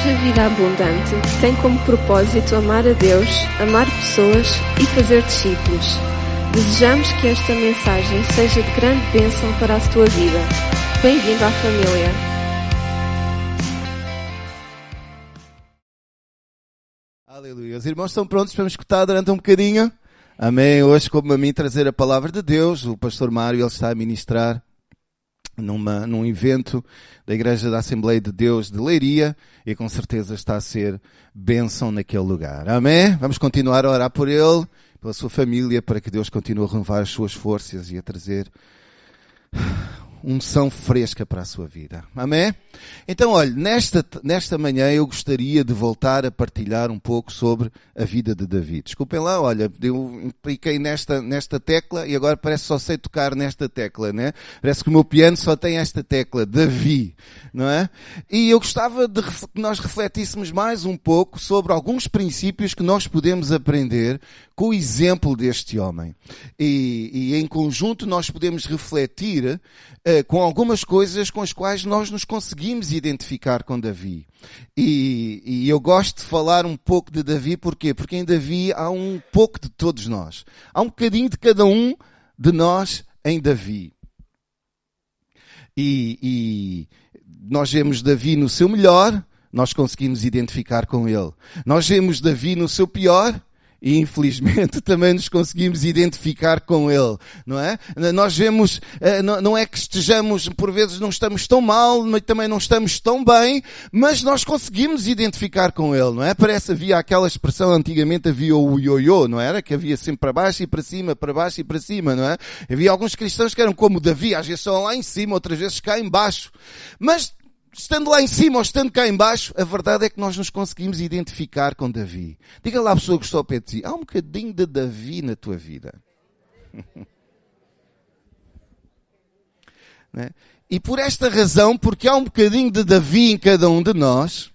Igreja Vida Abundante tem como propósito amar a Deus, amar pessoas e fazer discípulos. Desejamos que esta mensagem seja de grande bênção para a tua vida. Bem-vindo à família. Aleluia. Os irmãos estão prontos para me escutar durante um bocadinho? Amém. Hoje, como a mim trazer a palavra de Deus, o pastor Mário ele está a ministrar numa, num evento da Igreja da Assembleia de Deus de Leiria e com certeza está a ser bênção naquele lugar. Amém? Vamos continuar a orar por ele, pela sua família, para que Deus continue a renovar as suas forças e a trazer unção fresca para a sua vida. Amém? Então, olha, nesta, nesta manhã eu gostaria de voltar a partilhar um pouco sobre a vida de Davi. Desculpem lá, olha, eu impliquei nesta, nesta tecla e agora parece que só sei tocar nesta tecla, né? Parece que o meu piano só tem esta tecla, Davi, não é? E eu gostava de que nós refletíssemos mais um pouco sobre alguns princípios que nós podemos aprender com o exemplo deste homem. E, e em conjunto nós podemos refletir com algumas coisas com as quais nós nos conseguimos identificar com Davi. E, e, eu gosto de falar um pouco de Davi, porquê? Porque em Davi há um pouco de todos nós. Há um bocadinho de cada um de nós em Davi. E, e nós vemos Davi no seu melhor, nós conseguimos identificar com ele. Nós vemos Davi no seu pior, e infelizmente também nos conseguimos identificar com ele, não é? Nós vemos, eh, não é que estejamos, por vezes não estamos tão mal, mas também não estamos tão bem, mas nós conseguimos identificar com ele, não é? Parece havia aquela expressão, antigamente havia o ioiô, não era? Que havia sempre para baixo e para cima, para baixo e para cima, não é? Havia alguns cristãos que eram como Davi, às vezes só lá em cima, outras vezes cá em baixo. Mas estando lá em cima ou estando cá em baixo, a verdade é que nós nos conseguimos identificar com Davi. Diga lá à pessoa que está ao pé de ti, há um bocadinho de Davi na tua vida. né? E por esta razão, porque há um bocadinho de Davi em cada um de nós,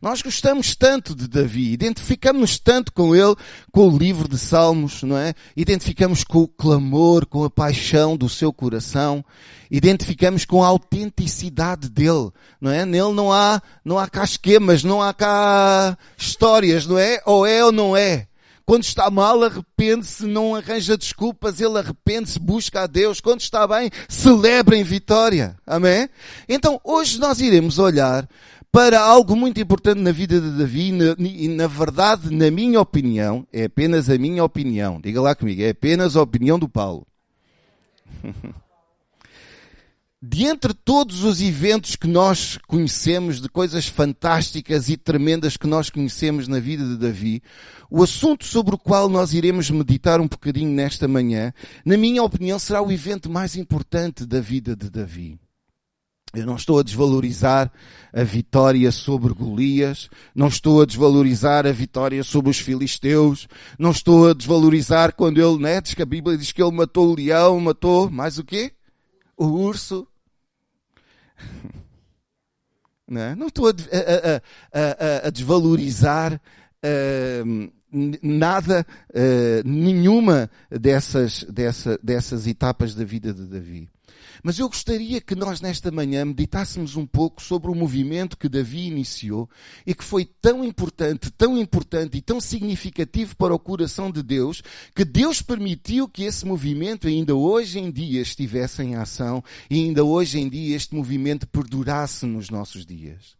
nós gostamos tanto de Davi, identificamos tanto com ele, com o livro de Salmos, não é? Identificamos com o clamor, com a paixão do seu coração, identificamos com a autenticidade dele, não é? Nele não há, não há cá esquemas, não há cá histórias, não é? Ou é ou não é. Quando está mal, arrepende-se, não arranja desculpas, ele arrepende-se, busca a Deus. Quando está bem, celebra em vitória. Amém? Então, hoje nós iremos olhar para algo muito importante na vida de Davi e na verdade, na minha opinião, é apenas a minha opinião. Diga lá comigo, é apenas a opinião do Paulo. de entre todos os eventos que nós conhecemos, de coisas fantásticas e tremendas que nós conhecemos na vida de Davi, o assunto sobre o qual nós iremos meditar um bocadinho nesta manhã, na minha opinião, será o evento mais importante da vida de Davi. Eu não estou a desvalorizar a vitória sobre Golias, não estou a desvalorizar a vitória sobre os filisteus, não estou a desvalorizar quando ele, né, diz que a Bíblia diz que ele matou o leão, matou, mais o quê? O urso. Não, é? não estou a, a, a, a desvalorizar uh, nada, uh, nenhuma dessas, dessa, dessas etapas da vida de Davi. Mas eu gostaria que nós nesta manhã meditássemos um pouco sobre o movimento que Davi iniciou e que foi tão importante, tão importante e tão significativo para o coração de Deus, que Deus permitiu que esse movimento ainda hoje em dia estivesse em ação e ainda hoje em dia este movimento perdurasse nos nossos dias.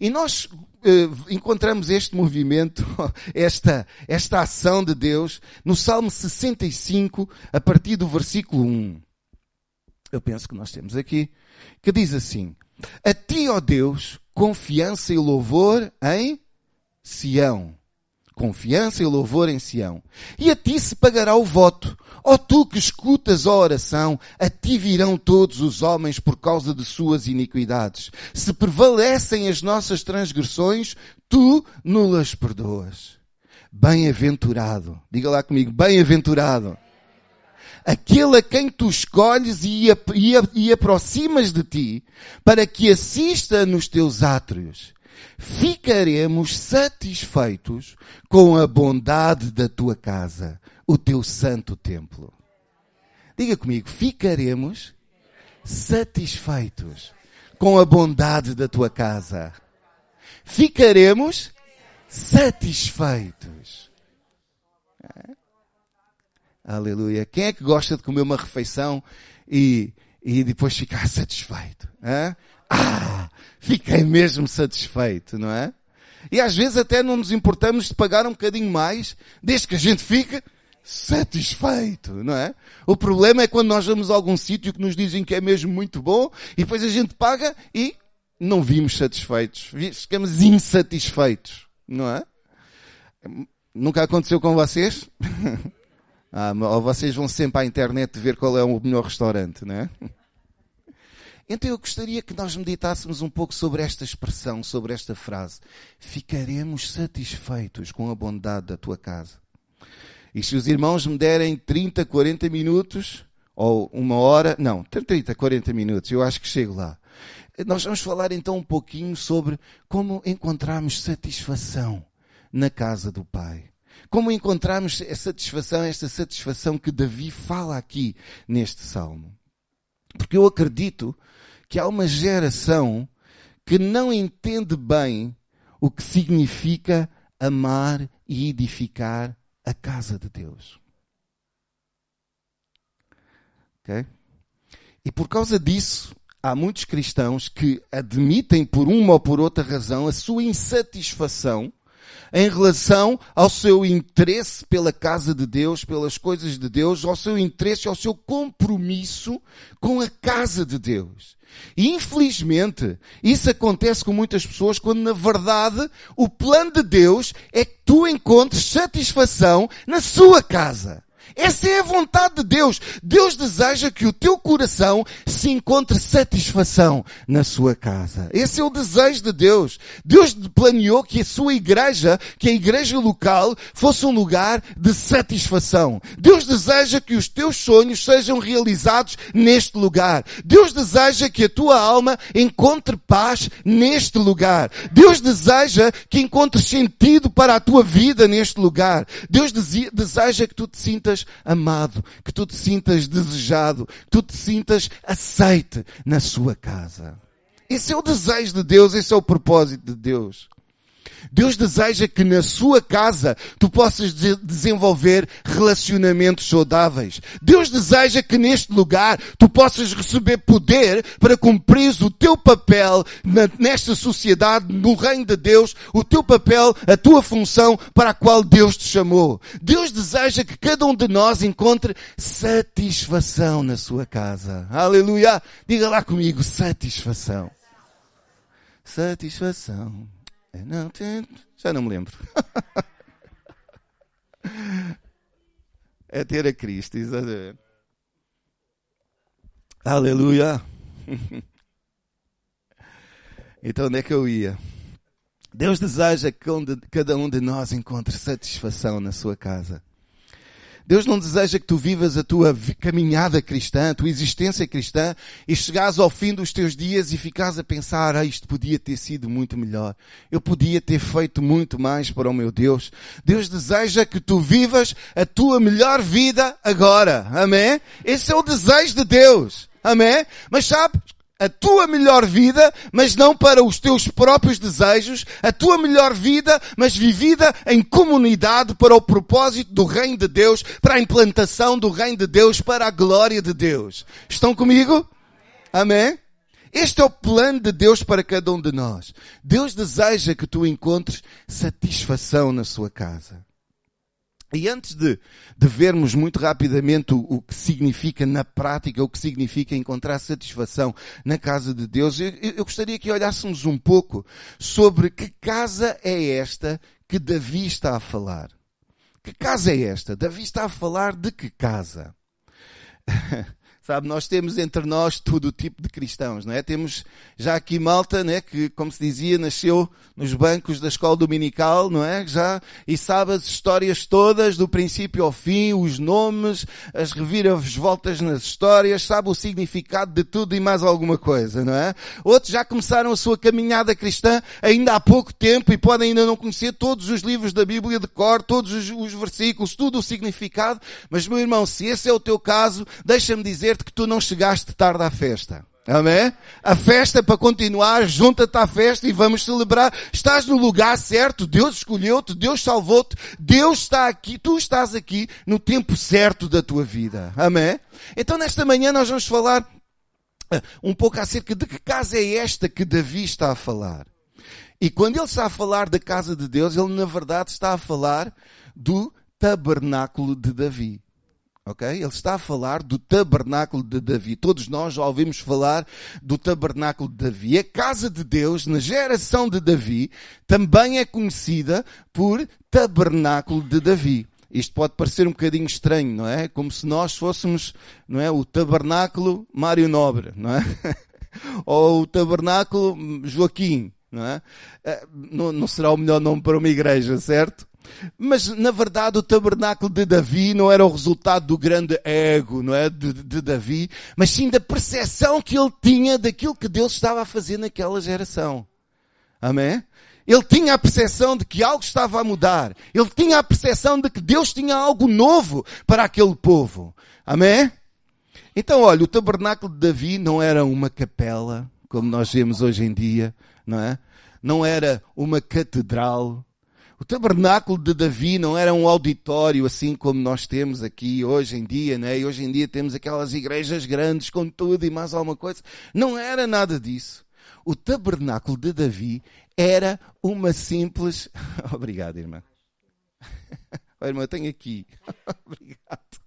E nós eh, encontramos este movimento, esta, esta ação de Deus, no Salmo 65, a partir do versículo 1 eu penso que nós temos aqui, que diz assim: A ti, ó Deus, confiança e louvor em Sião. Confiança e louvor em Sião. E a ti se pagará o voto. Ó tu que escutas a oração, a ti virão todos os homens por causa de suas iniquidades. Se prevalecem as nossas transgressões, tu nulas perdoas. Bem-aventurado. Diga lá comigo, bem-aventurado aquele a quem tu escolhes e, e, e aproximas de ti, para que assista nos teus átrios. Ficaremos satisfeitos com a bondade da tua casa, o teu santo templo. Diga comigo, ficaremos satisfeitos com a bondade da tua casa. Ficaremos satisfeitos. Aleluia. Quem é que gosta de comer uma refeição e, e depois ficar satisfeito? É? Ah, fiquei mesmo satisfeito, não é? E às vezes até não nos importamos de pagar um bocadinho mais, desde que a gente fique satisfeito, não é? O problema é quando nós vamos a algum sítio que nos dizem que é mesmo muito bom e depois a gente paga e não vimos satisfeitos. Ficamos insatisfeitos, não é? Nunca aconteceu com vocês? ah, ou vocês vão sempre à internet ver qual é o melhor restaurante, não é? Então eu gostaria que nós meditássemos um pouco sobre esta expressão, sobre esta frase. Ficaremos satisfeitos com a bondade da tua casa. E se os irmãos me derem 30, 40 minutos, ou uma hora, não, 30, 40 minutos, eu acho que chego lá. Nós vamos falar então um pouquinho sobre como encontrarmos satisfação na casa do Pai. Como encontrarmos a satisfação, esta satisfação que Davi fala aqui neste salmo. Porque eu acredito que há uma geração que não entende bem o que significa amar e edificar a casa de Deus. Ok? E por causa disso, há muitos cristãos que admitem por uma ou por outra razão a sua insatisfação em relação ao seu interesse pela casa de Deus, pelas coisas de Deus, ao seu interesse, ao seu compromisso com a casa de Deus. E infelizmente, isso acontece com muitas pessoas quando na verdade o plano de Deus é que tu encontres satisfação na sua casa. Essa é a vontade de Deus. Deus deseja que o teu coração se encontre satisfação na sua casa. Esse é o desejo de Deus. Deus planeou que a sua igreja, que a igreja local, fosse um lugar de satisfação. Deus deseja que os teus sonhos sejam realizados neste lugar. Deus deseja que a tua alma encontre paz neste lugar. Deus deseja que encontres sentido para a tua vida neste lugar. Deus deseja que tu te sintas sintas amado, que tu te sintas desejado, que tu te sintas aceite na sua casa. Esse é o desejo de Deus, esse é o propósito de Deus. Deus deseja que na sua casa tu possas de desenvolver relacionamentos saudáveis. Deus deseja que neste lugar tu possas receber poder para cumprir o teu papel nesta sociedade, no reino de Deus, o teu papel, a tua função para a qual Deus te chamou. Deus deseja que cada um de nós encontre satisfação na sua casa. Aleluia! Diga lá comigo, satisfação. Satisfação. É, não, já não me lembro. é ter a Cristo, exatamente. Aleluia. Então onde é que eu ia? Deus deseja que cada um de nós encontre satisfação na sua casa. Deus não deseja que tu vivas a tua caminhada cristã, a tua existência cristã e chegares ao fim dos teus dias e ficares a pensar, ah, isto podia ter sido muito melhor. Eu podia ter feito muito mais para o meu Deus. Deus deseja que tu vivas a tua melhor vida agora. Amém? Esse é o desejo de Deus. Amém? Mas sabe, a tua melhor vida, mas não para os teus próprios desejos, a tua melhor vida, mas vivida em comunidade para o propósito do reino de Deus, para a implantação do reino de Deus, para a glória de Deus. Estão comigo? Amém? Este é o plano de Deus para cada um de nós. Deus deseja que tu encontres satisfação na sua casa. E antes de, de vermos muito rapidamente o, o, que significa na prática, o que significa encontrar satisfação na casa de Deus, eu, eu gostaria que olhássemos um pouco sobre que casa é esta que Davi está a falar. Que casa é esta? Davi está a falar de que casa? Sabe, nós temos entre nós todo o tipo de cristãos, não é? Temos já aqui malta, né, que, como se dizia, nasceu nos bancos da escola dominical, não é? Já, e sabe as histórias todas, do princípio ao fim, os nomes, as reviravoltas nas histórias, sabe o significado de tudo e mais alguma coisa, não é? Outros já começaram a sua caminhada cristã ainda há pouco tempo e podem ainda não conhecer todos os livros da Bíblia de cor, todos os, os versículos, tudo o significado, mas meu irmão, se esse é o teu caso, deixa-me dizer que tu não chegaste tarde à festa. Amém? A festa para continuar, junta-te à festa e vamos celebrar. Estás no lugar certo, Deus escolheu-te, Deus salvou-te, Deus está aqui, tu estás aqui no tempo certo da tua vida. Amém? Então nesta manhã nós vamos falar eh, um pouco acerca de que casa é esta que Davi está a falar. E quando ele está a falar da casa de Deus, ele na verdade está a falar do tabernáculo de Davi. Ok? Ele está a falar do tabernáculo de Davi. Todos nós já ouvimos falar do tabernáculo de Davi. A casa de Deus, na geração de Davi, também é conhecida por tabernáculo de Davi. Isto pode parecer um bocadinho estranho, não é? Como se nós fôssemos, não é? O tabernáculo Mário Nobre, não é? Ou o tabernáculo Joaquim, não é? Eh, não, não será o melhor nome para uma igreja, certo? Mas, na verdade, o tabernáculo de Davi não era o resultado do grande ego, não é? De, de, Davi, mas sim da percepção que ele tinha daquilo que Deus estava a fazer naquela geração. Amém? Ele tinha a percepção de que algo estava a mudar. Ele tinha a percepção de que Deus tinha algo novo para aquele povo. Amém? Então, olha, o tabernáculo de Davi não era uma capela, como nós vemos hoje em dia, não é? Não era uma catedral, o tabernáculo de Davi não era um auditório assim como nós temos aqui hoje em dia, né? E hoje em dia temos aquelas igrejas grandes com tudo e mais alguma coisa. Não era nada disso. O tabernáculo de Davi era uma simples. Obrigado, irmã. Olha, irmã, eu tenho aqui. obrigado.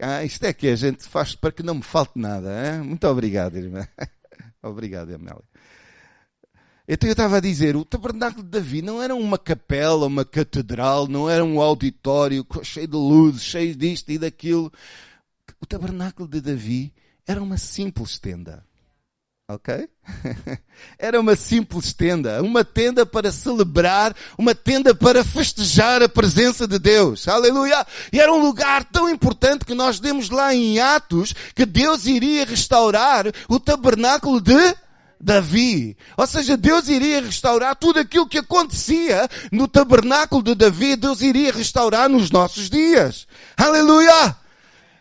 Ah, isto é que a gente faz para que não me falte nada. Hein? Muito obrigado, irmã. obrigado, Amélia. Então eu estava a dizer, o tabernáculo de Davi não era uma capela, uma catedral, não era um auditório cheio de luzes, cheio disto e daquilo. O tabernáculo de Davi era uma simples tenda. Ok? Era uma simples tenda. Uma tenda para celebrar, uma tenda para festejar a presença de Deus. Aleluia! E era um lugar tão importante que nós demos lá em Atos que Deus iria restaurar o tabernáculo de Davi. Ou seja, Deus iria restaurar tudo aquilo que acontecia no tabernáculo de Davi, Deus iria restaurar nos nossos dias. Aleluia!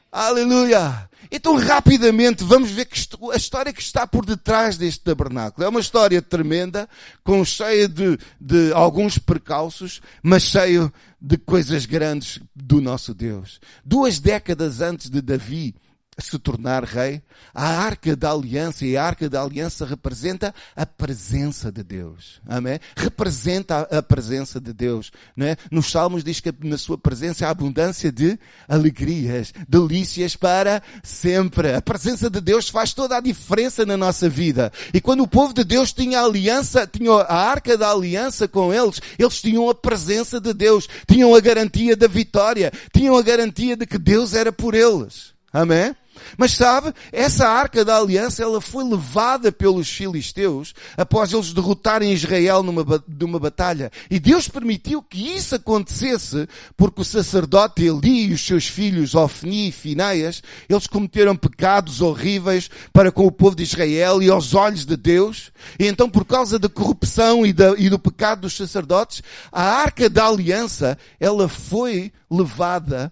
Aleluia! Então, rapidamente, vamos ver a história que está por detrás deste tabernáculo. É uma história tremenda, com cheia de, de alguns percalços, mas cheio de coisas grandes do nosso Deus. Duas décadas antes de Davi se tornar rei, a arca da aliança, e a arca da aliança representa a presença de Deus. Amém? Representa a presença de Deus. Não é? Nos Salmos diz que na sua presença há abundância de alegrias, delícias para sempre. A presença de Deus faz toda a diferença na nossa vida. E quando o povo de Deus tinha a aliança, tinha a arca da aliança com eles, eles tinham a presença de Deus, tinham a garantia da vitória, tinham a garantia de que Deus era por eles. Amém? Mas sabe, essa arca da aliança, ela foi levada pelos filisteus após eles derrotarem Israel numa, numa batalha. E Deus permitiu que isso acontecesse porque o sacerdote Eli e os seus filhos Ofni e Finéias, eles cometeram pecados horríveis para com o povo de Israel e aos olhos de Deus. E então por causa da corrupção e, da, e do pecado dos sacerdotes, a arca da aliança, ela foi levada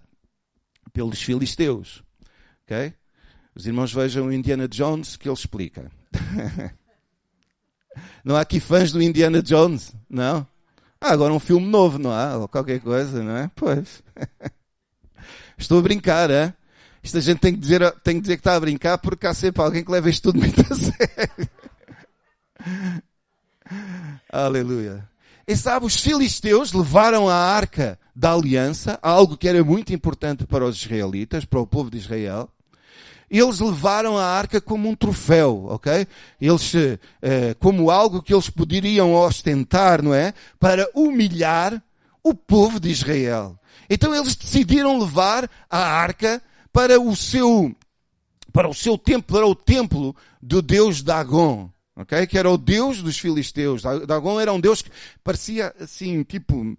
pelos filisteus. Os irmãos vejam o Indiana Jones que ele explica. não há aqui fãs do Indiana Jones? Não? Ah, agora um filme novo, não há? Ou qualquer coisa, não é? Pois. Estou a brincar, é? Isto a gente tem que dizer, tem que dizer que está a brincar porque há sempre alguém que leva isto tudo muito a sério. Aleluia. E sabe, os filisteus levaram a arca da aliança, algo que era muito importante para os israelitas, para o povo de Israel, eles levaram a arca como um troféu, ok? Eles, eh, como algo que eles poderiam ostentar, não é? Para humilhar o povo de Israel. Então eles decidiram levar a arca para o seu, para o seu templo, para o templo do deus Dagon. ok? Que era o deus dos filisteus. Dagon era um deus que parecia assim, tipo,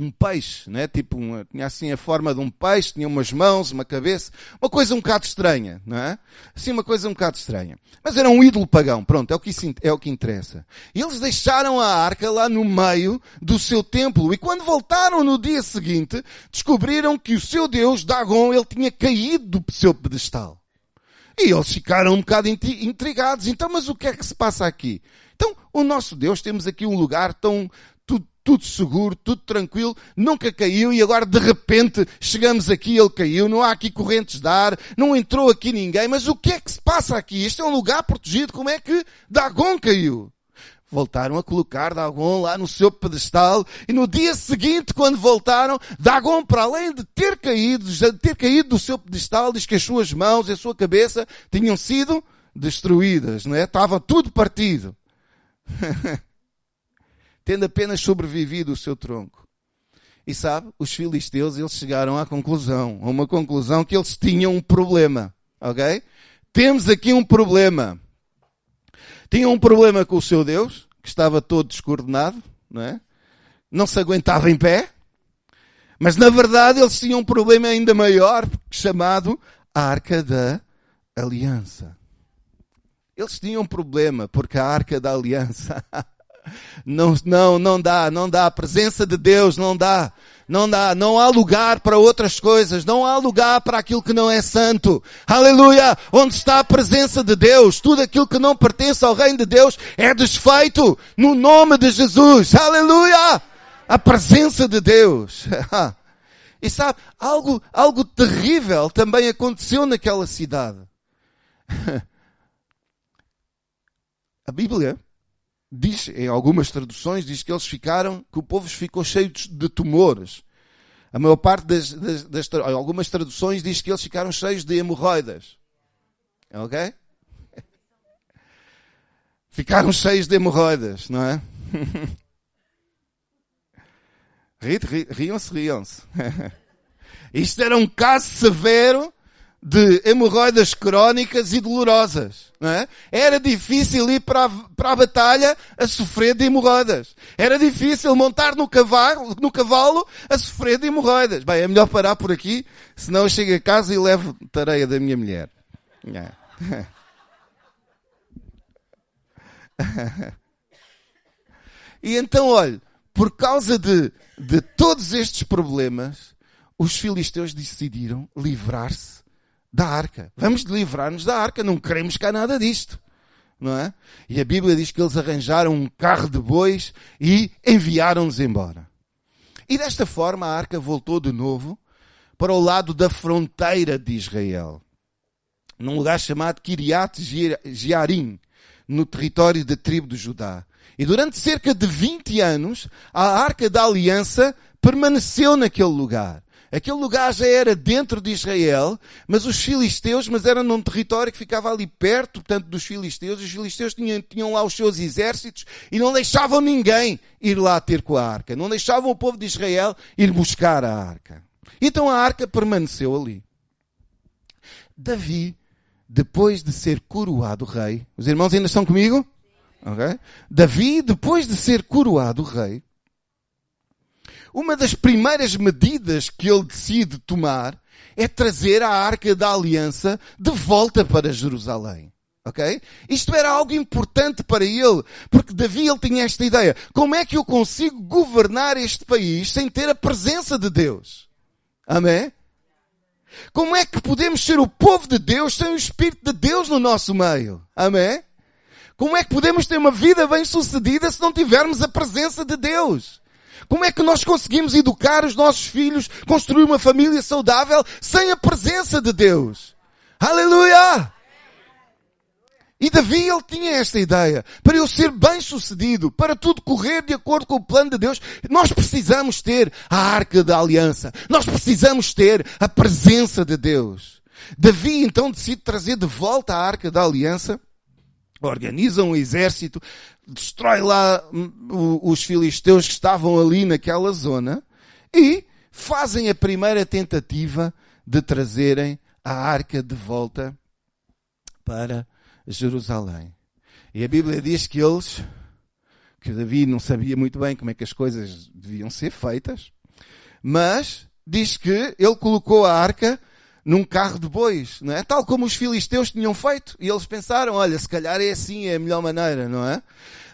um peixe, né? Tipo, uma, tinha assim a forma de um peixe, tinha umas mãos, uma cabeça, uma coisa um bocado estranha, não é? Assim, uma coisa um bocado estranha. Mas era um ídolo pagão, pronto, é o que, é o que interessa. E eles deixaram a arca lá no meio do seu templo, e quando voltaram no dia seguinte, descobriram que o seu Deus, Dagon, ele tinha caído do seu pedestal. E eles ficaram um bocado intrigados. Então, mas o que é que se passa aqui? Então, o nosso Deus, temos aqui um lugar tão, tudo, seguro, tudo tranquilo, nunca caiu e agora de repente chegamos aqui, ele caiu, não há aqui correntes de ar, não entrou aqui ninguém, mas o que é que se passa aqui? Este é um lugar protegido, como é que Dagon caiu? Voltaram a colocar Dagon lá no seu pedestal e no dia seguinte, quando voltaram, Dagon, para além de ter caído, de ter caído do seu pedestal, diz que as suas mãos e a sua cabeça tinham sido destruídas, não é? Estava tudo partido. Tendo apenas sobrevivido o seu tronco. E sabe, os filisteus, eles chegaram à conclusão, a uma conclusão que eles tinham um problema. Ok? Temos aqui um problema. Tinha um problema com o seu Deus, que estava todo descoordenado, não é? Não se aguentava em pé. Mas na verdade eles tinham um problema ainda maior, chamado Arca da Aliança. Eles tinham um problema, porque a Arca da Aliança não, não, não dá, não dá. A presença de Deus não dá. Não dá, não há lugar para outras coisas, não há lugar para aquilo que não é santo. Aleluia! Onde está a presença de Deus, tudo aquilo que não pertence ao reino de Deus é desfeito no nome de Jesus. Aleluia! A presença de Deus. e sabe, algo, algo terrível também aconteceu naquela cidade. A Bíblia diz, em algumas traduções, diz que eles ficaram, que o povo ficou cheio de tumores. A maior parte das, das, das algumas traduções diz que eles ficaram cheios de hemorroidas. Ok? Ficaram cheios de hemorroidas, não é? Riam-se, riam-se. Isto era um caso severo de hemorroidas crónicas e dolorosas. Não é? Era difícil ir para a, para a batalha a sofrer de hemorroidas. Era difícil montar no cavalo, no cavalo a sofrer de hemorroidas. Bem, é melhor parar por aqui, senão eu chego a casa e levo tareia da minha mulher. É. e então, olha, por causa de, de todos estes problemas, os filisteus decidiram livrar-se da arca. Vamos livrar-nos da arca, não queremos cá nada disto. Não é? E a Bíblia diz que eles arranjaram um carro de bois e enviaram-nos embora. E desta forma a arca voltou de novo para o lado da fronteira de Israel, num lugar chamado Kiriat Jearim, no território da tribo de Judá. E durante cerca de 20 anos, a arca da aliança permaneceu naquele lugar. Aquele lugar já era dentro de Israel, mas os filisteus, mas era num território que ficava ali perto, portanto, dos filisteus. Os filisteus tinham, tinham lá os seus exércitos e não deixavam ninguém ir lá ter com a arca. Não deixavam o povo de Israel ir buscar a arca. Então a arca permaneceu ali. Davi, depois de ser coroado rei, os irmãos ainda estão comigo? Okay? Davi, depois de ser coroado rei, uma das primeiras medidas que ele decide tomar é trazer a Arca da Aliança de volta para Jerusalém. Ok? Isto era algo importante para ele, porque Davi ele tinha esta ideia. Como é que eu consigo governar este país sem ter a presença de Deus? Amém? Como é que podemos ser o povo de Deus sem o Espírito de Deus no nosso meio? Amém? Como é que podemos ter uma vida bem sucedida se não tivermos a presença de Deus? Como é que nós conseguimos educar os nossos filhos, construir uma família saudável sem a presença de Deus? Aleluia! E Davi, ele tinha esta ideia. Para eu ser bem sucedido, para tudo correr de acordo com o plano de Deus, nós precisamos ter a arca da aliança. Nós precisamos ter a presença de Deus. Davi então decide trazer de volta a arca da aliança organiza um exército, destrói lá os filisteus que estavam ali naquela zona e fazem a primeira tentativa de trazerem a arca de volta para Jerusalém. E a Bíblia diz que eles, que Davi não sabia muito bem como é que as coisas deviam ser feitas, mas diz que ele colocou a arca num carro de bois, não é? Tal como os filisteus tinham feito. E eles pensaram, olha, se calhar é assim, é a melhor maneira, não é?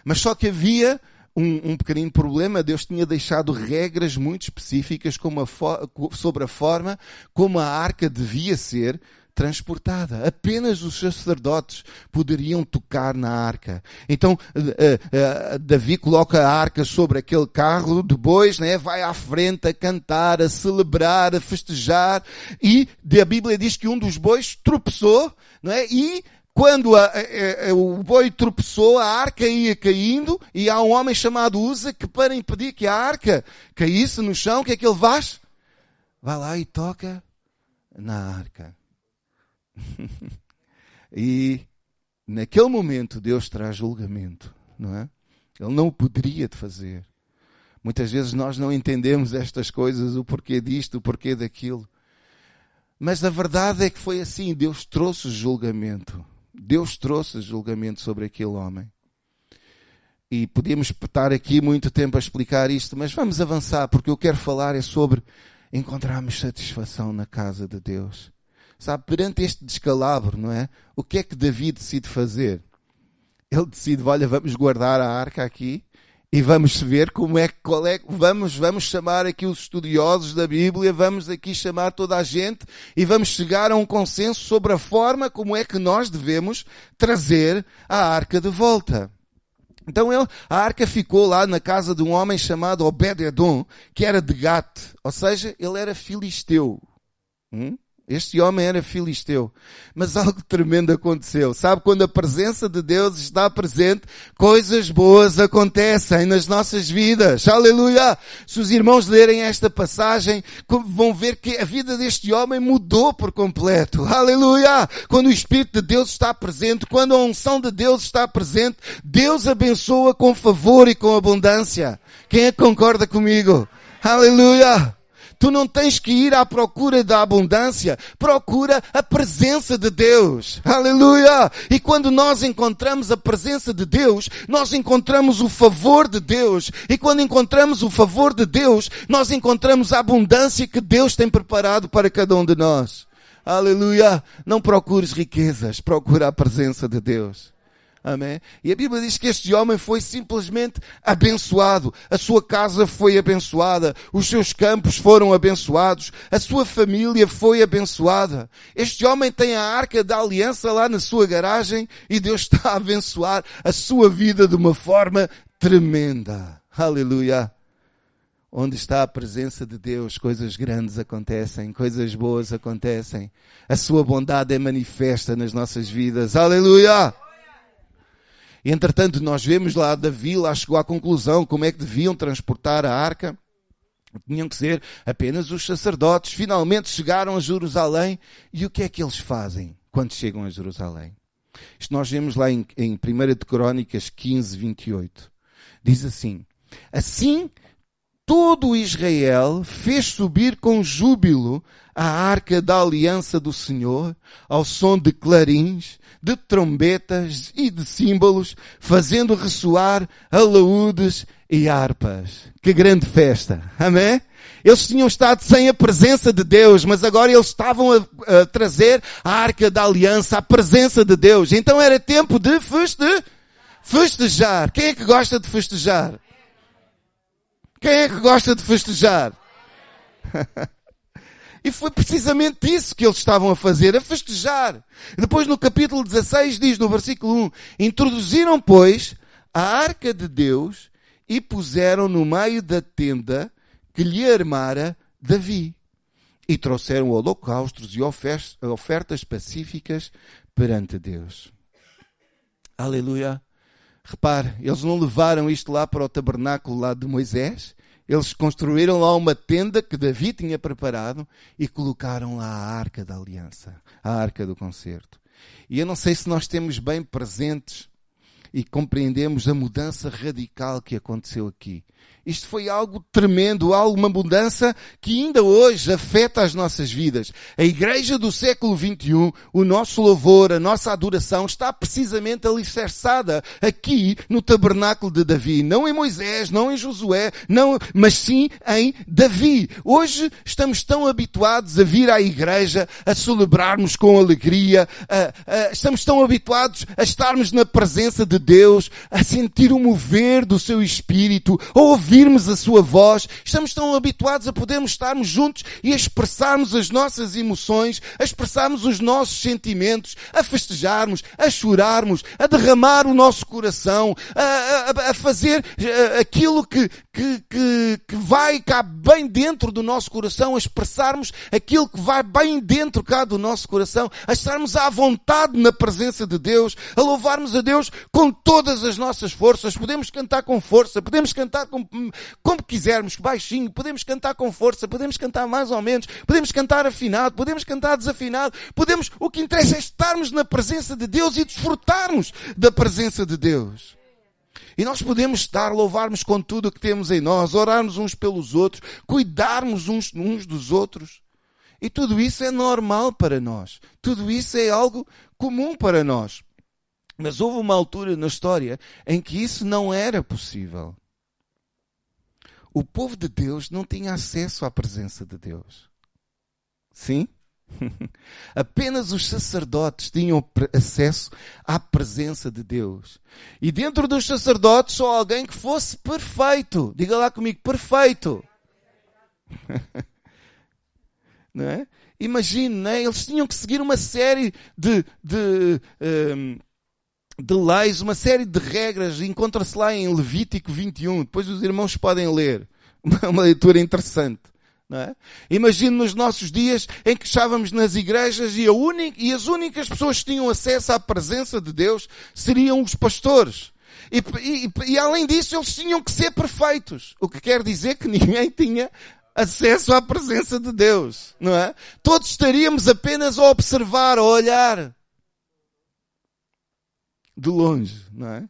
Mas só que havia um, um pequenino problema. Deus tinha deixado regras muito específicas a sobre a forma como a arca devia ser transportada. Apenas os sacerdotes poderiam tocar na arca. Então, uh, uh, Davi coloca a arca sobre aquele carro de bois, né? vai à frente a cantar, a celebrar, a festejar. E a Bíblia diz que um dos bois tropeçou não é? e quando a, a, a, o boi tropeçou, a arca ia caindo e há um homem chamado Usa que para impedir que a arca caísse no chão, o que é que ele faz? Vai lá e toca na arca. e naquele momento Deus traz julgamento, não é? Ele não o poderia de fazer. Muitas vezes nós não entendemos estas coisas, o porquê disto, o porquê daquilo. Mas a verdade é que foi assim, Deus trouxe julgamento. Deus trouxe julgamento sobre aquele homem. E podíamos estar aqui muito tempo a explicar isto, mas vamos avançar, porque eu quero falar é sobre encontrarmos satisfação na casa de Deus. Sabe, perante este descalabro, não é? O que é que Davi decide fazer? Ele decide, olha, vamos guardar a arca aqui e vamos ver como é, qual é, vamos, vamos chamar aqui os estudiosos da Bíblia, vamos aqui chamar toda a gente e vamos chegar a um consenso sobre a forma como é que nós devemos trazer a arca de volta. Então ele, a arca ficou lá na casa de um homem chamado Obed-edom, que era de Gat, ou seja, ele era filisteu. Hum? Este homem era filisteu. Mas algo tremendo aconteceu. Sabe, quando a presença de Deus está presente, coisas boas acontecem nas nossas vidas. Aleluia! Se os irmãos lerem esta passagem, vão ver que a vida deste homem mudou por completo. Aleluia! Quando o Espírito de Deus está presente, quando a unção de Deus está presente, Deus abençoa com favor e com abundância. Quem é que concorda comigo? Aleluia! Tu não tens que ir à procura da abundância, procura a presença de Deus. Aleluia! E quando nós encontramos a presença de Deus, nós encontramos o favor de Deus. E quando encontramos o favor de Deus, nós encontramos a abundância que Deus tem preparado para cada um de nós. Aleluia! Não procures riquezas, procura a presença de Deus. Amém? E a Bíblia diz que este homem foi simplesmente abençoado. A sua casa foi abençoada. Os seus campos foram abençoados. A sua família foi abençoada. Este homem tem a arca da aliança lá na sua garagem e Deus está a abençoar a sua vida de uma forma tremenda. Aleluia. Onde está a presença de Deus, coisas grandes acontecem, coisas boas acontecem. A sua bondade é manifesta nas nossas vidas. Aleluia! Entretanto, nós vemos lá Davi lá chegou à conclusão como é que deviam transportar a arca. Tinham que ser apenas os sacerdotes. Finalmente chegaram a Jerusalém. E o que é que eles fazem quando chegam a Jerusalém? Isto nós vemos lá em, em 1 de Crónicas 15, 28. Diz assim, Assim todo Israel fez subir com júbilo a arca da aliança do Senhor, ao som de clarins, de trombetas e de símbolos, fazendo ressoar alaúdes e harpas. Que grande festa! Amém? Eles tinham estado sem a presença de Deus, mas agora eles estavam a, a trazer a arca da aliança, a presença de Deus. Então era tempo de feste, festejar. Quem é que gosta de festejar? Quem é que gosta de festejar? E foi precisamente isso que eles estavam a fazer, a festejar. Depois no capítulo 16 diz no versículo 1, introduziram pois a arca de Deus e puseram no meio da tenda que lhe armara Davi. E trouxeram holocaustos e ofertas pacíficas perante Deus. Aleluia. Repare, eles não levaram isto lá para o tabernáculo lá de Moisés, eles construíram lá uma tenda que Davi tinha preparado e colocaram lá a arca da aliança, a arca do concerto. E eu não sei se nós temos bem presentes e compreendemos a mudança radical que aconteceu aqui. Isto foi algo tremendo, algo, uma mudança que ainda hoje afeta as nossas vidas. A igreja do século XXI, o nosso louvor, a nossa adoração está precisamente alicerçada aqui no tabernáculo de Davi. Não em Moisés, não em Josué, não, mas sim em Davi. Hoje estamos tão habituados a vir à igreja, a celebrarmos com alegria, a, a, estamos tão habituados a estarmos na presença de de Deus, a sentir o mover do seu espírito, a ouvirmos a sua voz. Estamos tão habituados a podermos estarmos juntos e a expressarmos as nossas emoções, a expressarmos os nossos sentimentos, a festejarmos, a chorarmos, a derramar o nosso coração, a, a, a fazer eh, aquilo que, que, que, que vai cá bem dentro do nosso coração, a expressarmos aquilo que vai bem dentro cá do nosso coração, a estarmos à vontade na presença de Deus, a louvarmos a Deus com todas as nossas forças. Podemos cantar com força, podemos cantar com, como quisermos, baixinho, podemos cantar com força, podemos cantar mais ou menos, podemos cantar afinado, podemos cantar desafinado, podemos, o que interessa é estarmos na presença de Deus e desfrutarmos da presença de Deus. E nós podemos estar, louvarmos com tudo o que temos em nós, orarmos uns pelos outros, cuidarmos uns, uns dos outros. E tudo isso é normal para nós. Tudo isso é algo comum para nós. Mas houve uma altura na história em que isso não era possível. O povo de Deus não tinha acesso à presença de Deus. Sim? Apenas os sacerdotes tinham acesso à presença de Deus. E dentro dos sacerdotes só alguém que fosse perfeito. Diga lá comigo, perfeito. não é? Imagine, não é? Eles tinham que seguir uma série de, de, um, de leis, uma série de regras. Encontra-se lá em Levítico 21. Depois os irmãos podem ler. Uma leitura interessante. Não é? Imagine nos nossos dias em que estávamos nas igrejas e, única, e as únicas pessoas que tinham acesso à presença de Deus seriam os pastores. E, e, e, além disso, eles tinham que ser perfeitos. O que quer dizer que ninguém tinha acesso à presença de Deus, não é? Todos estaríamos apenas a observar, a olhar de longe, não é?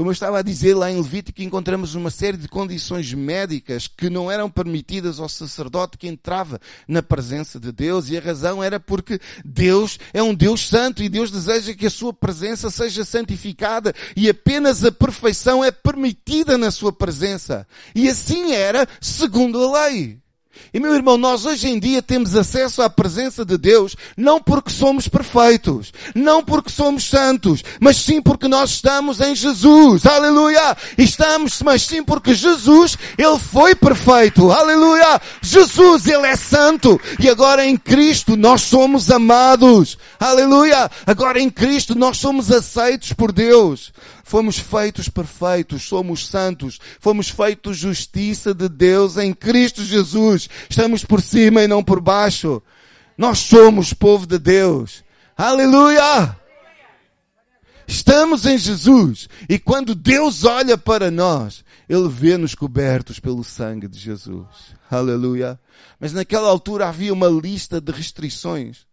Como eu estava a dizer lá em Levítico, encontramos uma série de condições médicas que não eram permitidas ao sacerdote que entrava na presença de Deus e a razão era porque Deus é um Deus santo e Deus deseja que a sua presença seja santificada e apenas a perfeição é permitida na sua presença. E assim era segundo a lei. E meu irmão, nós hoje em dia temos acesso à presença de Deus não porque somos perfeitos, não porque somos santos, mas sim porque nós estamos em Jesus. Aleluia! Estamos, mas sim porque Jesus, Ele foi perfeito. Aleluia! Jesus, Ele é santo. E agora em Cristo nós somos amados. Aleluia! Agora em Cristo nós somos aceitos por Deus. Fomos feitos perfeitos, somos santos, fomos feitos justiça de Deus em Cristo Jesus. Estamos por cima e não por baixo. Nós somos povo de Deus. Aleluia! Estamos em Jesus. E quando Deus olha para nós, Ele vê-nos cobertos pelo sangue de Jesus. Aleluia. Mas naquela altura havia uma lista de restrições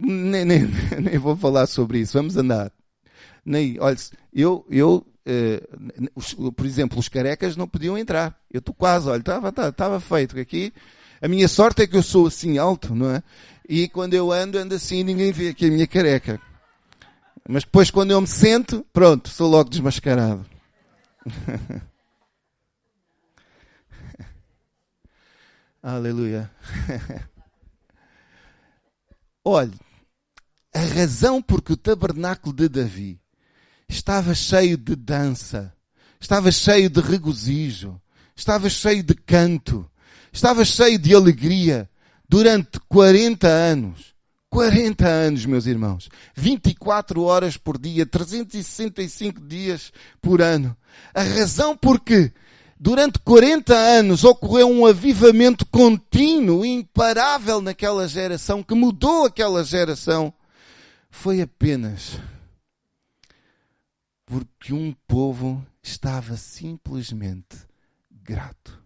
nem, nem, nem vou falar sobre isso, vamos andar. Nem, olha, eu, eu eh, os, por exemplo, os carecas não podiam entrar. Eu estou quase, olha, estava estava feito aqui. A minha sorte é que eu sou assim alto, não é? E quando eu ando, ando assim ninguém vê aqui a minha careca. Mas depois quando eu me sento, pronto, sou logo desmascarado. Aleluia. Olhe, a razão porque o tabernáculo de Davi estava cheio de dança, estava cheio de regozijo, estava cheio de canto, estava cheio de alegria durante 40 anos. 40 anos, meus irmãos. 24 horas por dia, 365 dias por ano. A razão porque durante 40 anos ocorreu um avivamento contínuo, imparável naquela geração, que mudou aquela geração, foi apenas porque um povo estava simplesmente grato.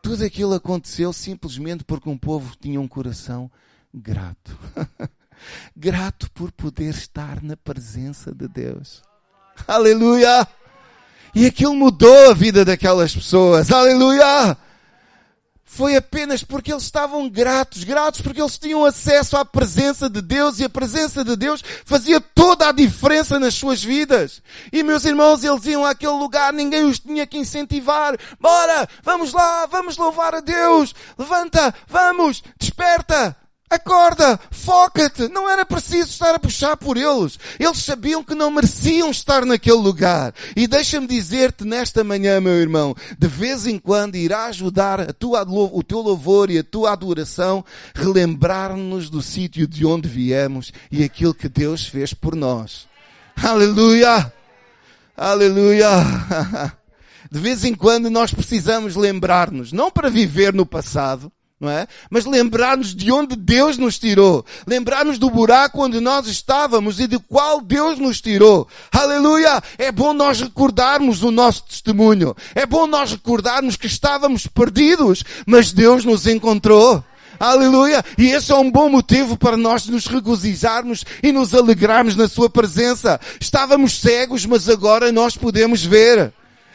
Tudo aquilo aconteceu simplesmente porque um povo tinha um coração grato. grato por poder estar na presença de Deus. Aleluia! E aquilo mudou a vida daquelas pessoas. Aleluia! Foi apenas porque eles estavam gratos, gratos porque eles tinham acesso à presença de Deus e a presença de Deus fazia toda a diferença nas suas vidas. E meus irmãos, eles iam àquele lugar, ninguém os tinha que incentivar. Bora, vamos lá, vamos louvar a Deus. Levanta, vamos, desperta. Acorda, foca-te. Não era preciso estar a puxar por eles. Eles sabiam que não mereciam estar naquele lugar. E deixa-me dizer-te nesta manhã, meu irmão, de vez em quando irá ajudar a tua, o teu louvor e a tua adoração relembrar-nos do sítio de onde viemos e aquilo que Deus fez por nós. Aleluia! Aleluia! De vez em quando nós precisamos lembrar-nos, não para viver no passado, não é? Mas lembrar-nos de onde Deus nos tirou. Lembrar-nos do buraco onde nós estávamos e de qual Deus nos tirou. Aleluia! É bom nós recordarmos o nosso testemunho. É bom nós recordarmos que estávamos perdidos, mas Deus nos encontrou. Aleluia! E esse é um bom motivo para nós nos regozijarmos e nos alegrarmos na Sua presença. Estávamos cegos, mas agora nós podemos ver.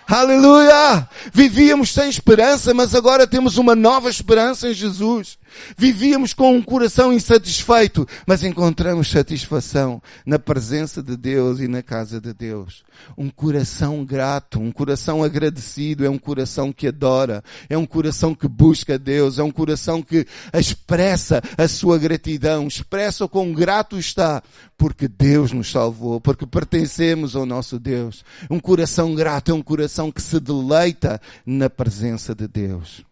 Aleluia! Vivíamos sem esperança, mas agora temos uma nova esperança em Jesus. Vivíamos com um coração insatisfeito, mas encontramos satisfação na presença de Deus e na casa de Deus. Um coração grato, um coração agradecido, é um coração que adora, é um coração que busca Deus, é um coração que expressa a sua gratidão, expressa o quão grato está, porque Deus nos salvou, porque pertencemos ao nosso Deus. Um coração grato é um coração que se deleita na presença de Deus.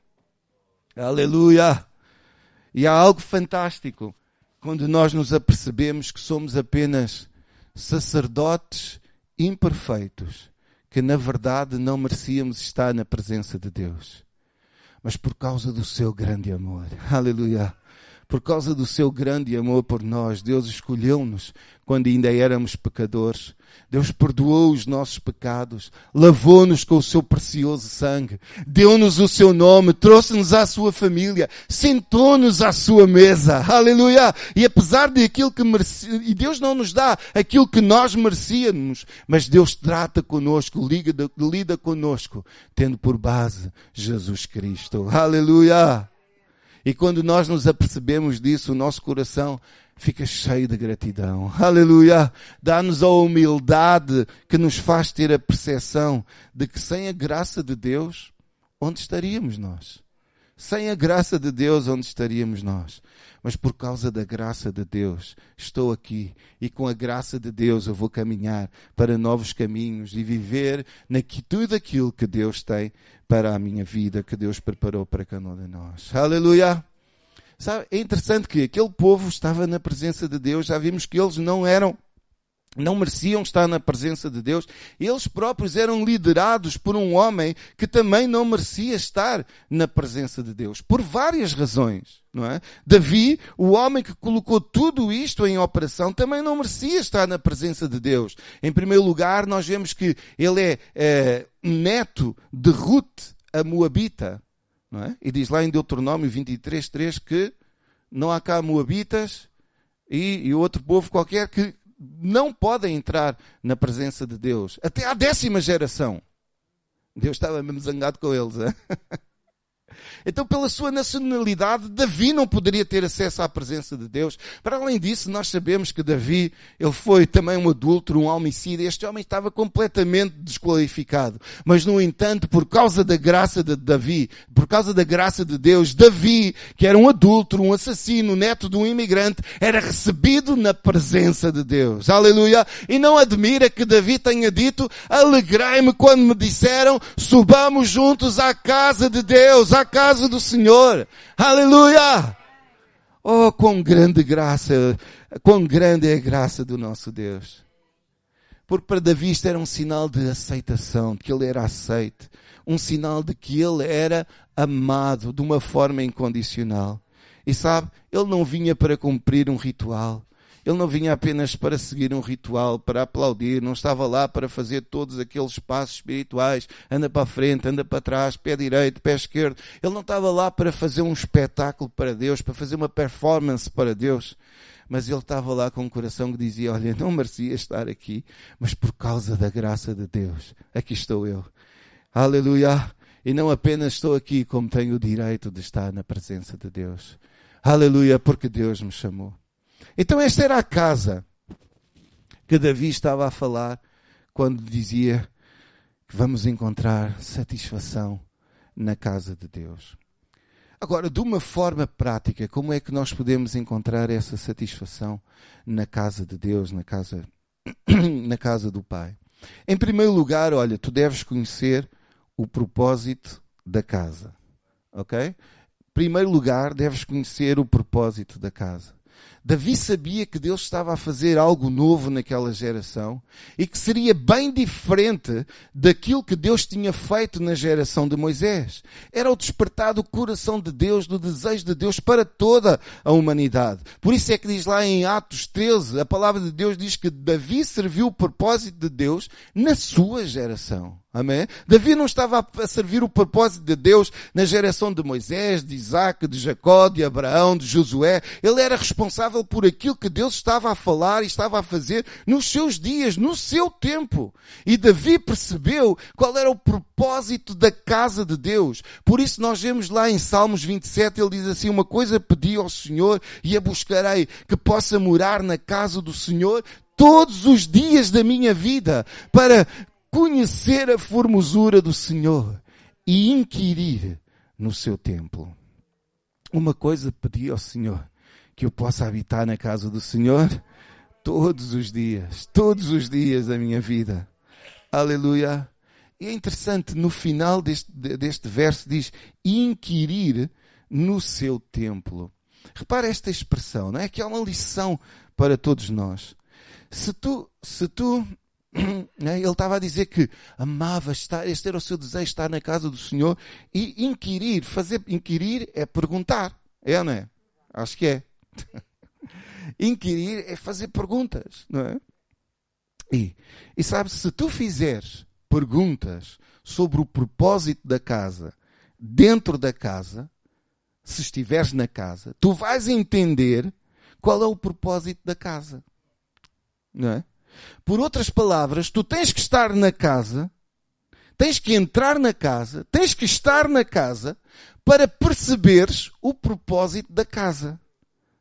Aleluia! E há algo fantástico quando nós nos apercebemos que somos apenas sacerdotes imperfeitos, que na verdade não merecíamos estar na presença de Deus. Mas por causa do seu grande amor, aleluia, por causa do seu grande amor por nós, Deus escolheu-nos quando ainda éramos pecadores. Deus perdoou os nossos pecados, lavou-nos com o seu precioso sangue, deu-nos o seu nome, trouxe-nos à sua família, sentou-nos à sua mesa. Aleluia! E apesar de aquilo que merecia, e Deus não nos dá aquilo que nós merecíamos, mas Deus trata conosco, lida, lida conosco, tendo por base Jesus Cristo. Aleluia! E quando nós nos apercebemos disso, o nosso coração fica cheio de gratidão. Aleluia! Dá-nos a humildade que nos faz ter a percepção de que sem a graça de Deus, onde estaríamos nós? Sem a graça de Deus, onde estaríamos nós? Mas por causa da graça de Deus, estou aqui e com a graça de Deus eu vou caminhar para novos caminhos e viver tudo aquilo que Deus tem para a minha vida, que Deus preparou para cada um de nós. Aleluia! Sabe, é interessante que aquele povo estava na presença de Deus, já vimos que eles não eram não mereciam estar na presença de Deus. Eles próprios eram liderados por um homem que também não merecia estar na presença de Deus, por várias razões, não é? Davi, o homem que colocou tudo isto em operação, também não merecia estar na presença de Deus. Em primeiro lugar, nós vemos que ele é, é neto de Ruth, a Moabita, não é? E diz lá em Deuteronômio 23, 3 que não há cá Moabitas e, e outro povo qualquer que não podem entrar na presença de Deus. Até à décima geração. Deus estava mesmo zangado com eles. Então, pela sua nacionalidade, Davi não poderia ter acesso à presença de Deus. Para além disso, nós sabemos que Davi, ele foi também um adúltero, um homicida. Este homem estava completamente desqualificado. Mas, no entanto, por causa da graça de Davi, por causa da graça de Deus, Davi, que era um adúltero, um assassino, neto de um imigrante, era recebido na presença de Deus. Aleluia! E não admira que Davi tenha dito, alegrei-me quando me disseram, subamos juntos à casa de Deus, à casa do Senhor. Aleluia! Oh, quão grande graça, quão grande é a graça do nosso Deus. Porque para Davi isto era um sinal de aceitação, de que ele era aceite. Um sinal de que ele era amado de uma forma incondicional. E sabe, ele não vinha para cumprir um ritual. Ele não vinha apenas para seguir um ritual, para aplaudir, não estava lá para fazer todos aqueles passos espirituais, anda para a frente, anda para trás, pé direito, pé esquerdo. Ele não estava lá para fazer um espetáculo para Deus, para fazer uma performance para Deus. Mas ele estava lá com um coração que dizia, olha, não merecia estar aqui, mas por causa da graça de Deus, aqui estou eu. Aleluia! E não apenas estou aqui, como tenho o direito de estar na presença de Deus. Aleluia, porque Deus me chamou. Então esta era a casa que Davi estava a falar quando dizia que vamos encontrar satisfação na casa de Deus. Agora, de uma forma prática, como é que nós podemos encontrar essa satisfação na casa de Deus, na casa, na casa do Pai? Em primeiro lugar, olha, tu deves conhecer o propósito da casa. Ok? Em primeiro lugar, deves conhecer o propósito da casa. Davi sabia que Deus estava a fazer algo novo naquela geração e que seria bem diferente daquilo que Deus tinha feito na geração de Moisés. Era o despertar do coração de Deus, do desejo de Deus para toda a humanidade. Por isso é que diz lá em Atos 13, a palavra de Deus diz que Davi serviu o propósito de Deus na sua geração. Amém? Davi não estava a servir o propósito de Deus na geração de Moisés, de Isaac, de Jacó, de Abraão, de Josué. Ele era responsável por aquilo que Deus estava a falar e estava a fazer nos seus dias, no seu tempo. E Davi percebeu qual era o propósito da casa de Deus. Por isso nós vemos lá em Salmos 27, ele diz assim, uma coisa pedi ao Senhor e a buscarei, que possa morar na casa do Senhor todos os dias da minha vida, para conhecer a formosura do Senhor e inquirir no seu templo. Uma coisa pedi ao Senhor, que eu possa habitar na casa do Senhor todos os dias, todos os dias da minha vida. Aleluia. E é interessante, no final deste, deste verso diz, inquirir no seu templo. Repara esta expressão, não é? Que é uma lição para todos nós. Se tu, se tu? Ele estava a dizer que amava estar, este era o seu desejo, estar na casa do Senhor e inquirir. Fazer inquirir é perguntar. É não é? Acho que é. inquirir é fazer perguntas, não é? E, e sabe, se tu fizeres perguntas sobre o propósito da casa, dentro da casa, se estiveres na casa, tu vais entender qual é o propósito da casa. Não é? Por outras palavras, tu tens que estar na casa, tens que entrar na casa, tens que estar na casa para perceberes o propósito da casa.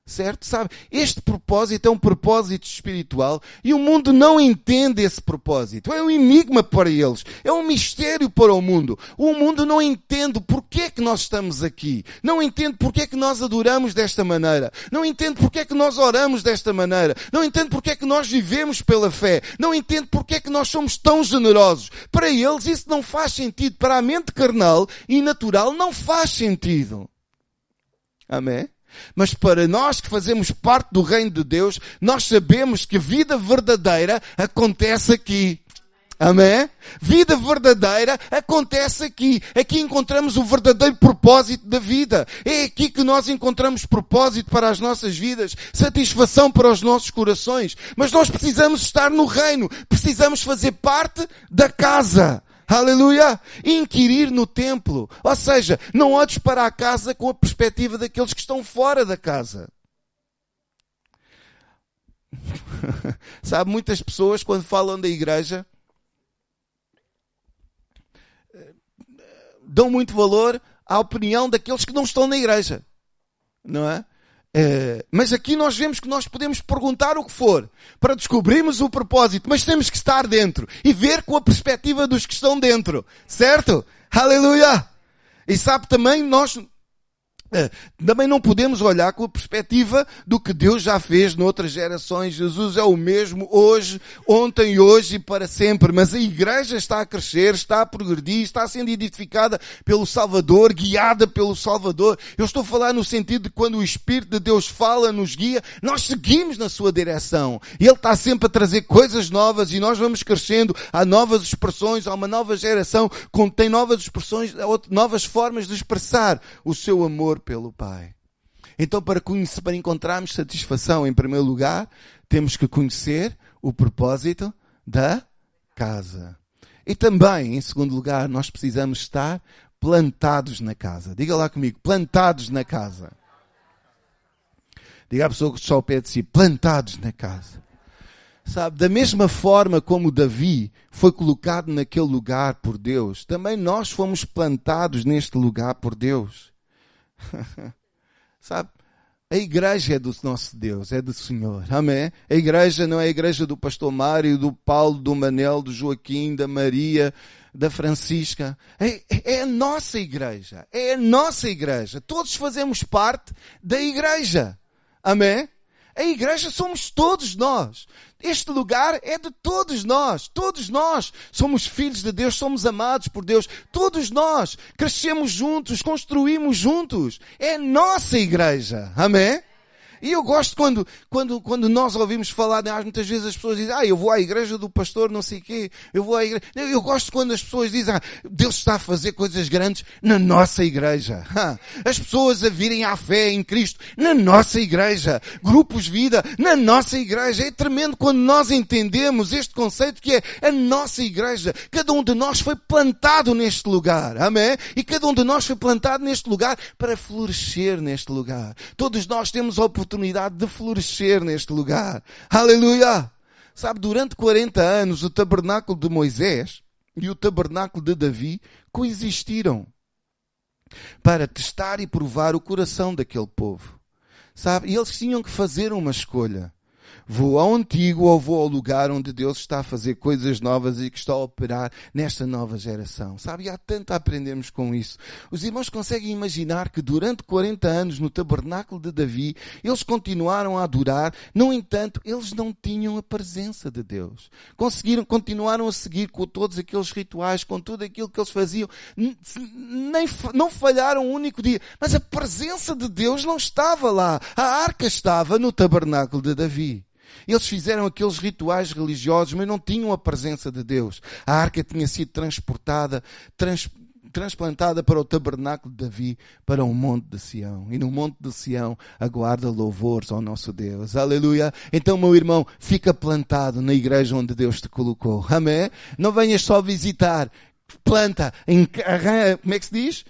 Certo? Sabe? Este propósito é um propósito espiritual e o mundo não entende esse propósito. É um enigma para eles. É um mistério para o mundo. O mundo não entende porquê é que nós estamos aqui. Não entende porquê é que nós adoramos desta maneira. Não entende porquê é que nós oramos desta maneira. Não entende porquê é que nós vivemos pela fé. Não entende porquê é que nós somos tão generosos. Para eles isso não faz sentido. Para a mente carnal e natural não faz sentido. Amém? Mas para nós que fazemos parte do reino de Deus, nós sabemos que a vida verdadeira acontece aqui. Amém? Vida verdadeira acontece aqui. Aqui encontramos o verdadeiro propósito da vida. É aqui que nós encontramos propósito para as nossas vidas, satisfação para os nossos corações. Mas nós precisamos estar no reino. Precisamos fazer parte da casa. Aleluia! Inquirir no templo. Ou seja, não olhes para a casa com a perspectiva daqueles que estão fora da casa. Sabe, muitas pessoas quando falam da igreja dão muito valor à opinião daqueles que não estão na igreja. Não é? Eh, mas aqui nós vemos que nós podemos perguntar o que for para descobrirmos o propósito, mas temos que estar dentro e ver com a perspectiva dos que estão dentro, certo? Aleluia! E sabe também, nós também não podemos olhar com a perspectiva do que Deus já fez noutras gerações. Jesus é o mesmo hoje, ontem, hoje e para sempre. Mas a igreja está a crescer, está a progredir, está sendo edificada pelo Salvador, guiada pelo Salvador. Eu estou a falar no sentido de quando o Espírito de Deus fala, nos guia, nós seguimos na sua direção. Ele está sempre a trazer coisas novas e nós vamos crescendo. Há novas expressões, há uma nova geração tem novas expressões, novas formas de expressar o seu amor pelo Pai. Então, para, conhecer, para encontrarmos satisfação, em primeiro lugar, temos que conhecer o propósito da casa. E também, em segundo lugar, nós precisamos estar plantados na casa. Diga lá comigo, plantados na casa. Diga à pessoa que está ao pé de si, plantados na casa. Sabe, da mesma forma como Davi foi colocado naquele lugar por Deus, também nós fomos plantados neste lugar por Deus. Sabe? A igreja é do nosso Deus, é do Senhor. Amém? A igreja não é a igreja do pastor Mário, do Paulo, do Manel, do Joaquim, da Maria, da Francisca. É, é, a nossa igreja. É a nossa igreja. Todos fazemos parte da igreja. Amém? A igreja somos todos nós. Este lugar é de todos nós. Todos nós somos filhos de Deus, somos amados por Deus. Todos nós crescemos juntos, construímos juntos. É nossa igreja. Amém? E eu gosto quando, quando, quando nós ouvimos falar, né, muitas vezes as pessoas dizem, ah, eu vou à igreja do pastor, não sei o quê, eu vou à igreja. Eu gosto quando as pessoas dizem, ah, Deus está a fazer coisas grandes na nossa igreja. As pessoas a virem à fé em Cristo na nossa igreja. Grupos vida na nossa igreja. É tremendo quando nós entendemos este conceito que é a nossa igreja. Cada um de nós foi plantado neste lugar. Amém? E cada um de nós foi plantado neste lugar para florescer neste lugar. Todos nós temos a oportunidade oportunidade de florescer neste lugar. Aleluia! Sabe, durante 40 anos o tabernáculo de Moisés e o tabernáculo de Davi coexistiram para testar e provar o coração daquele povo. Sabe? E eles tinham que fazer uma escolha. Vou ao antigo ou vou ao lugar onde Deus está a fazer coisas novas e que está a operar nesta nova geração. Sabe, e há tanto a aprendermos com isso. Os irmãos conseguem imaginar que durante 40 anos no tabernáculo de Davi, eles continuaram a adorar, no entanto, eles não tinham a presença de Deus. Conseguiram, continuaram a seguir com todos aqueles rituais, com tudo aquilo que eles faziam, nem, não falharam um único dia, mas a presença de Deus não estava lá. A arca estava no tabernáculo de Davi. Eles fizeram aqueles rituais religiosos, mas não tinham a presença de Deus. A arca tinha sido transportada, trans, transplantada para o tabernáculo de Davi, para o monte de Sião. E no monte de Sião aguarda louvores ao nosso Deus. Aleluia. Então, meu irmão, fica plantado na igreja onde Deus te colocou. Amém? Não venhas só visitar. Planta, como é que se diz?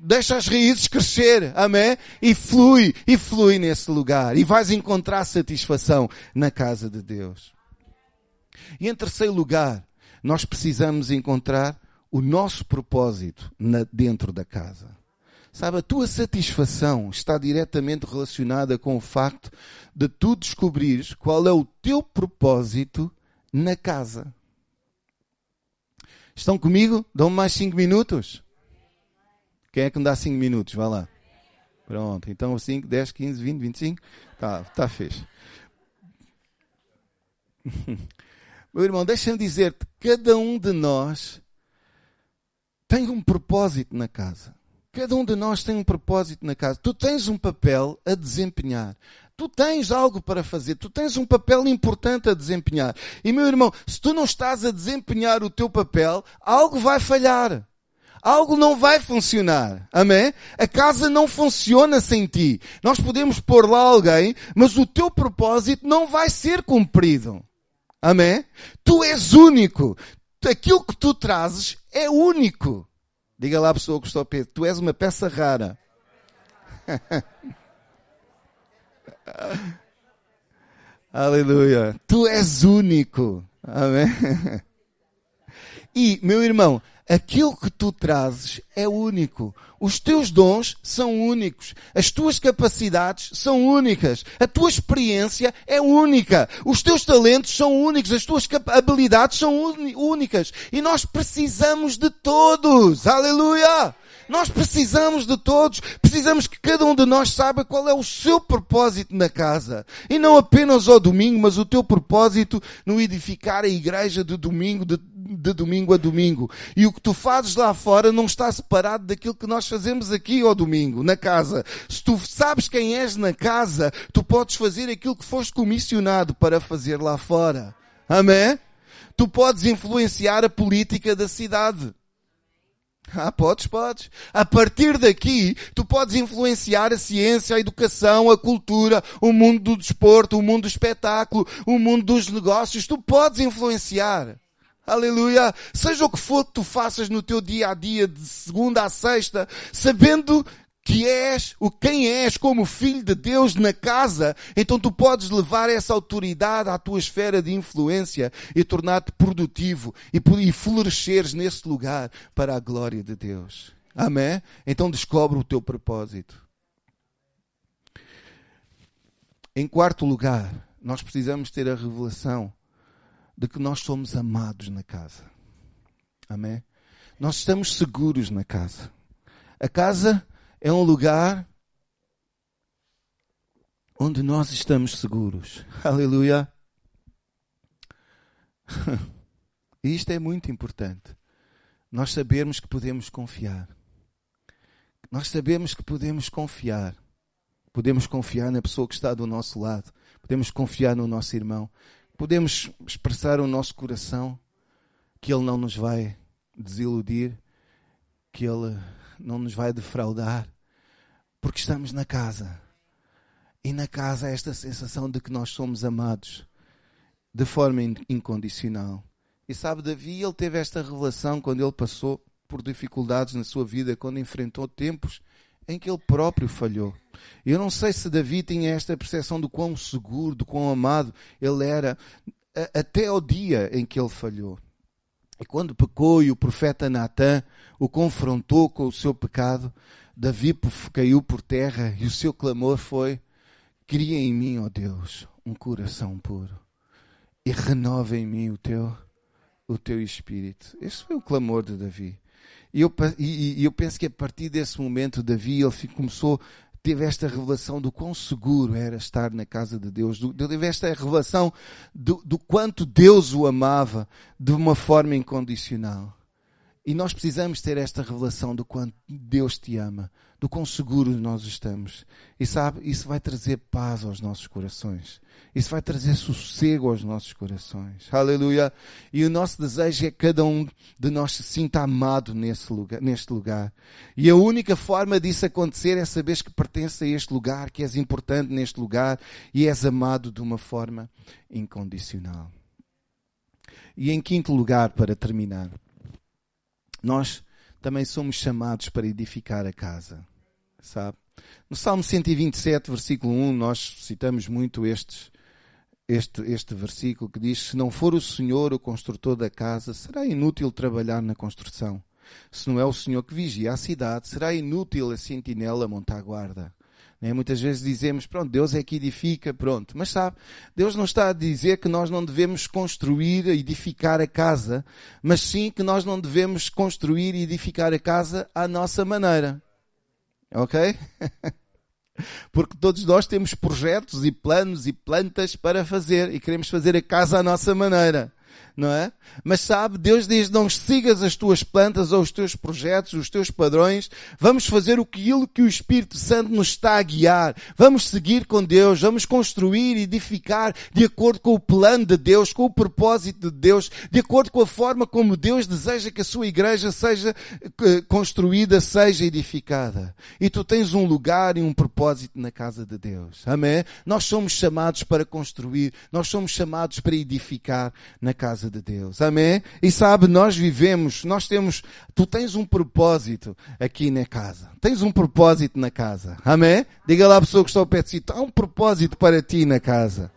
Deixa as raízes crescer, amém? E flui, e flui nesse lugar. E vais encontrar satisfação na casa de Deus. E em terceiro lugar, nós precisamos encontrar o nosso propósito na, dentro da casa. Sabe, a tua satisfação está diretamente relacionada com o facto de tu descobrires qual é o teu propósito na casa. Estão comigo? Dão-me mais cinco minutos? Quem é que me dá 5 minutos? Vai lá. Pronto. Então 5, 10, 15, 20, 25. Tá, tá fez. Meu irmão, deixa-me dizer-te, cada um de nós tem um propósito na casa. Cada um de nós tem um propósito na casa. Tu tens um papel a desempenhar. Tu tens algo para fazer. Tu tens um papel importante a desempenhar. E meu irmão, se tu não estás a desempenhar o teu papel, algo vai falhar algo não vai funcionar. Amém? A casa não funciona sem ti. Nós podemos pôr lá alguém, mas o teu propósito não vai ser cumprido. Amém? Tu és único. Aquilo que tu trazes é único. Diga lá a pessoa que está ao pé, tu és uma peça rara. Aleluia. Tu és único. Amém? E, meu irmão, aquilo que tu trazes é único. Os teus dons são únicos. As tuas capacidades são únicas. A tua experiência é única. Os teus talentos são únicos. As tuas habilidades são únicas. E nós precisamos de todos. Aleluia! Nós precisamos de todos. Precisamos que cada um de nós saiba qual é o seu propósito na casa. E não apenas ao domingo, mas o teu propósito no edificar a igreja de domingo, de, de domingo a domingo. E o que tu fazes lá fora não está separado daquilo que nós fazemos aqui ao domingo, na casa. Se tu sabes quem és na casa, tu podes fazer aquilo que foste comissionado para fazer lá fora. Amém? Tu podes influenciar a política da cidade. Ah, podes, podes. A partir daqui, tu podes influenciar a ciência, a educação, a cultura, o mundo do desporto, o mundo do espetáculo, o mundo dos negócios. Tu podes influenciar. Aleluia. Seja o que for que tu faças no teu dia a dia, de segunda a sexta, sabendo que és o quem és como filho de Deus na casa, então tu podes levar essa autoridade à tua esfera de influência e tornar-te produtivo e, e floresceres nesse lugar para a glória de Deus. Amém? Então descobre o teu propósito. Em quarto lugar, nós precisamos ter a revelação de que nós somos amados na casa. Amém? Nós estamos seguros na casa. A casa é um lugar onde nós estamos seguros. Aleluia. E isto é muito importante. Nós sabemos que podemos confiar. Nós sabemos que podemos confiar. Podemos confiar na pessoa que está do nosso lado. Podemos confiar no nosso irmão. Podemos expressar o nosso coração que ele não nos vai desiludir, que ele não nos vai defraudar, porque estamos na casa. E na casa há esta sensação de que nós somos amados de forma incondicional. E sabe, Davi, ele teve esta revelação quando ele passou por dificuldades na sua vida, quando enfrentou tempos em que ele próprio falhou. Eu não sei se Davi tinha esta percepção do quão seguro, do quão amado ele era, até ao dia em que ele falhou. E quando pecou e o profeta Natan o confrontou com o seu pecado, Davi caiu por terra e o seu clamor foi: Cria em mim, ó Deus, um coração puro e renova em mim o teu, o teu espírito. Este foi o clamor de Davi. E eu, e, e eu penso que a partir desse momento, Davi ele começou teve esta revelação do quão seguro era estar na casa de Deus, do, teve esta revelação do, do quanto Deus o amava de uma forma incondicional. E nós precisamos ter esta revelação do quanto Deus te ama, do quão seguros nós estamos. E sabe, isso vai trazer paz aos nossos corações. Isso vai trazer sossego aos nossos corações. Aleluia. E o nosso desejo é que cada um de nós se sinta amado nesse lugar, neste lugar. E a única forma disso acontecer é saber que pertence a este lugar, que és importante neste lugar e és amado de uma forma incondicional. E em quinto lugar, para terminar, nós também somos chamados para edificar a casa, sabe? No Salmo 127, versículo 1, nós citamos muito estes, este, este versículo que diz: Se não for o Senhor o construtor da casa, será inútil trabalhar na construção. Se não é o Senhor que vigia a cidade, será inútil a sentinela montar guarda. Né? Muitas vezes dizemos, pronto, Deus é que edifica, pronto. Mas sabe, Deus não está a dizer que nós não devemos construir, edificar a casa, mas sim que nós não devemos construir e edificar a casa à nossa maneira. Ok? Porque todos nós temos projetos e planos e plantas para fazer e queremos fazer a casa à nossa maneira não é? Mas sabe, Deus diz, não sigas as tuas plantas ou os teus projetos, os teus padrões. Vamos fazer aquilo que o Espírito Santo nos está a guiar. Vamos seguir com Deus, vamos construir e edificar de acordo com o plano de Deus, com o propósito de Deus, de acordo com a forma como Deus deseja que a sua igreja seja eh, construída, seja edificada. E tu tens um lugar e um propósito na casa de Deus. Amém? Nós somos chamados para construir, nós somos chamados para edificar na casa casa de Deus. Amém? E sabe, nós vivemos, nós temos, tu tens um propósito aqui na casa. Tens um propósito na casa. Amém? Diga lá à pessoa que está ao pé de si, há um propósito para ti na casa.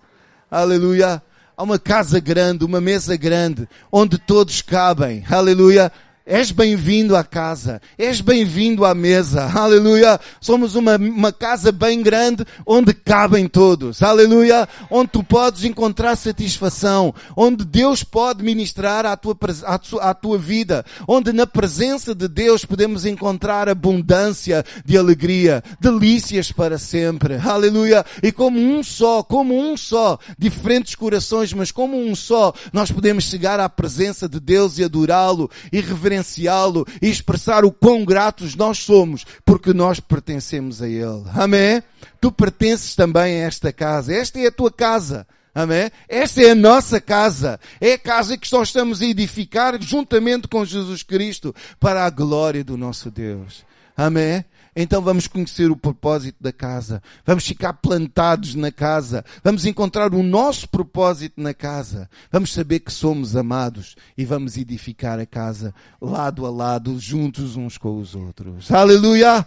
Aleluia. Há uma casa grande, uma mesa grande, onde todos cabem. Aleluia. És bem-vindo à casa. És bem-vindo à mesa. Aleluia. Somos uma, uma casa bem grande onde cabem todos. Aleluia. Onde tu podes encontrar satisfação. Onde Deus pode ministrar à tua, à, à tua vida. Onde na presença de Deus podemos encontrar abundância de alegria. Delícias para sempre. Aleluia. E como um só, como um só, diferentes corações, mas como um só, nós podemos chegar à presença de Deus e adorá-lo e reverenciá-lo reverenciá-lo e expressar o quão gratos nós somos porque nós pertencemos a Ele. Amém? Tu pertences também a esta casa. Esta é a tua casa. Amém? Esta é a nossa casa. É a casa que nós estamos a edificar juntamente com Jesus Cristo para a glória do nosso Deus. Amém? Então vamos conhecer o propósito da casa. Vamos ficar plantados na casa. Vamos encontrar o nosso propósito na casa. Vamos saber que somos amados e vamos edificar a casa lado a lado, juntos uns com os outros. Aleluia!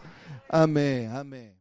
Amém. Amém.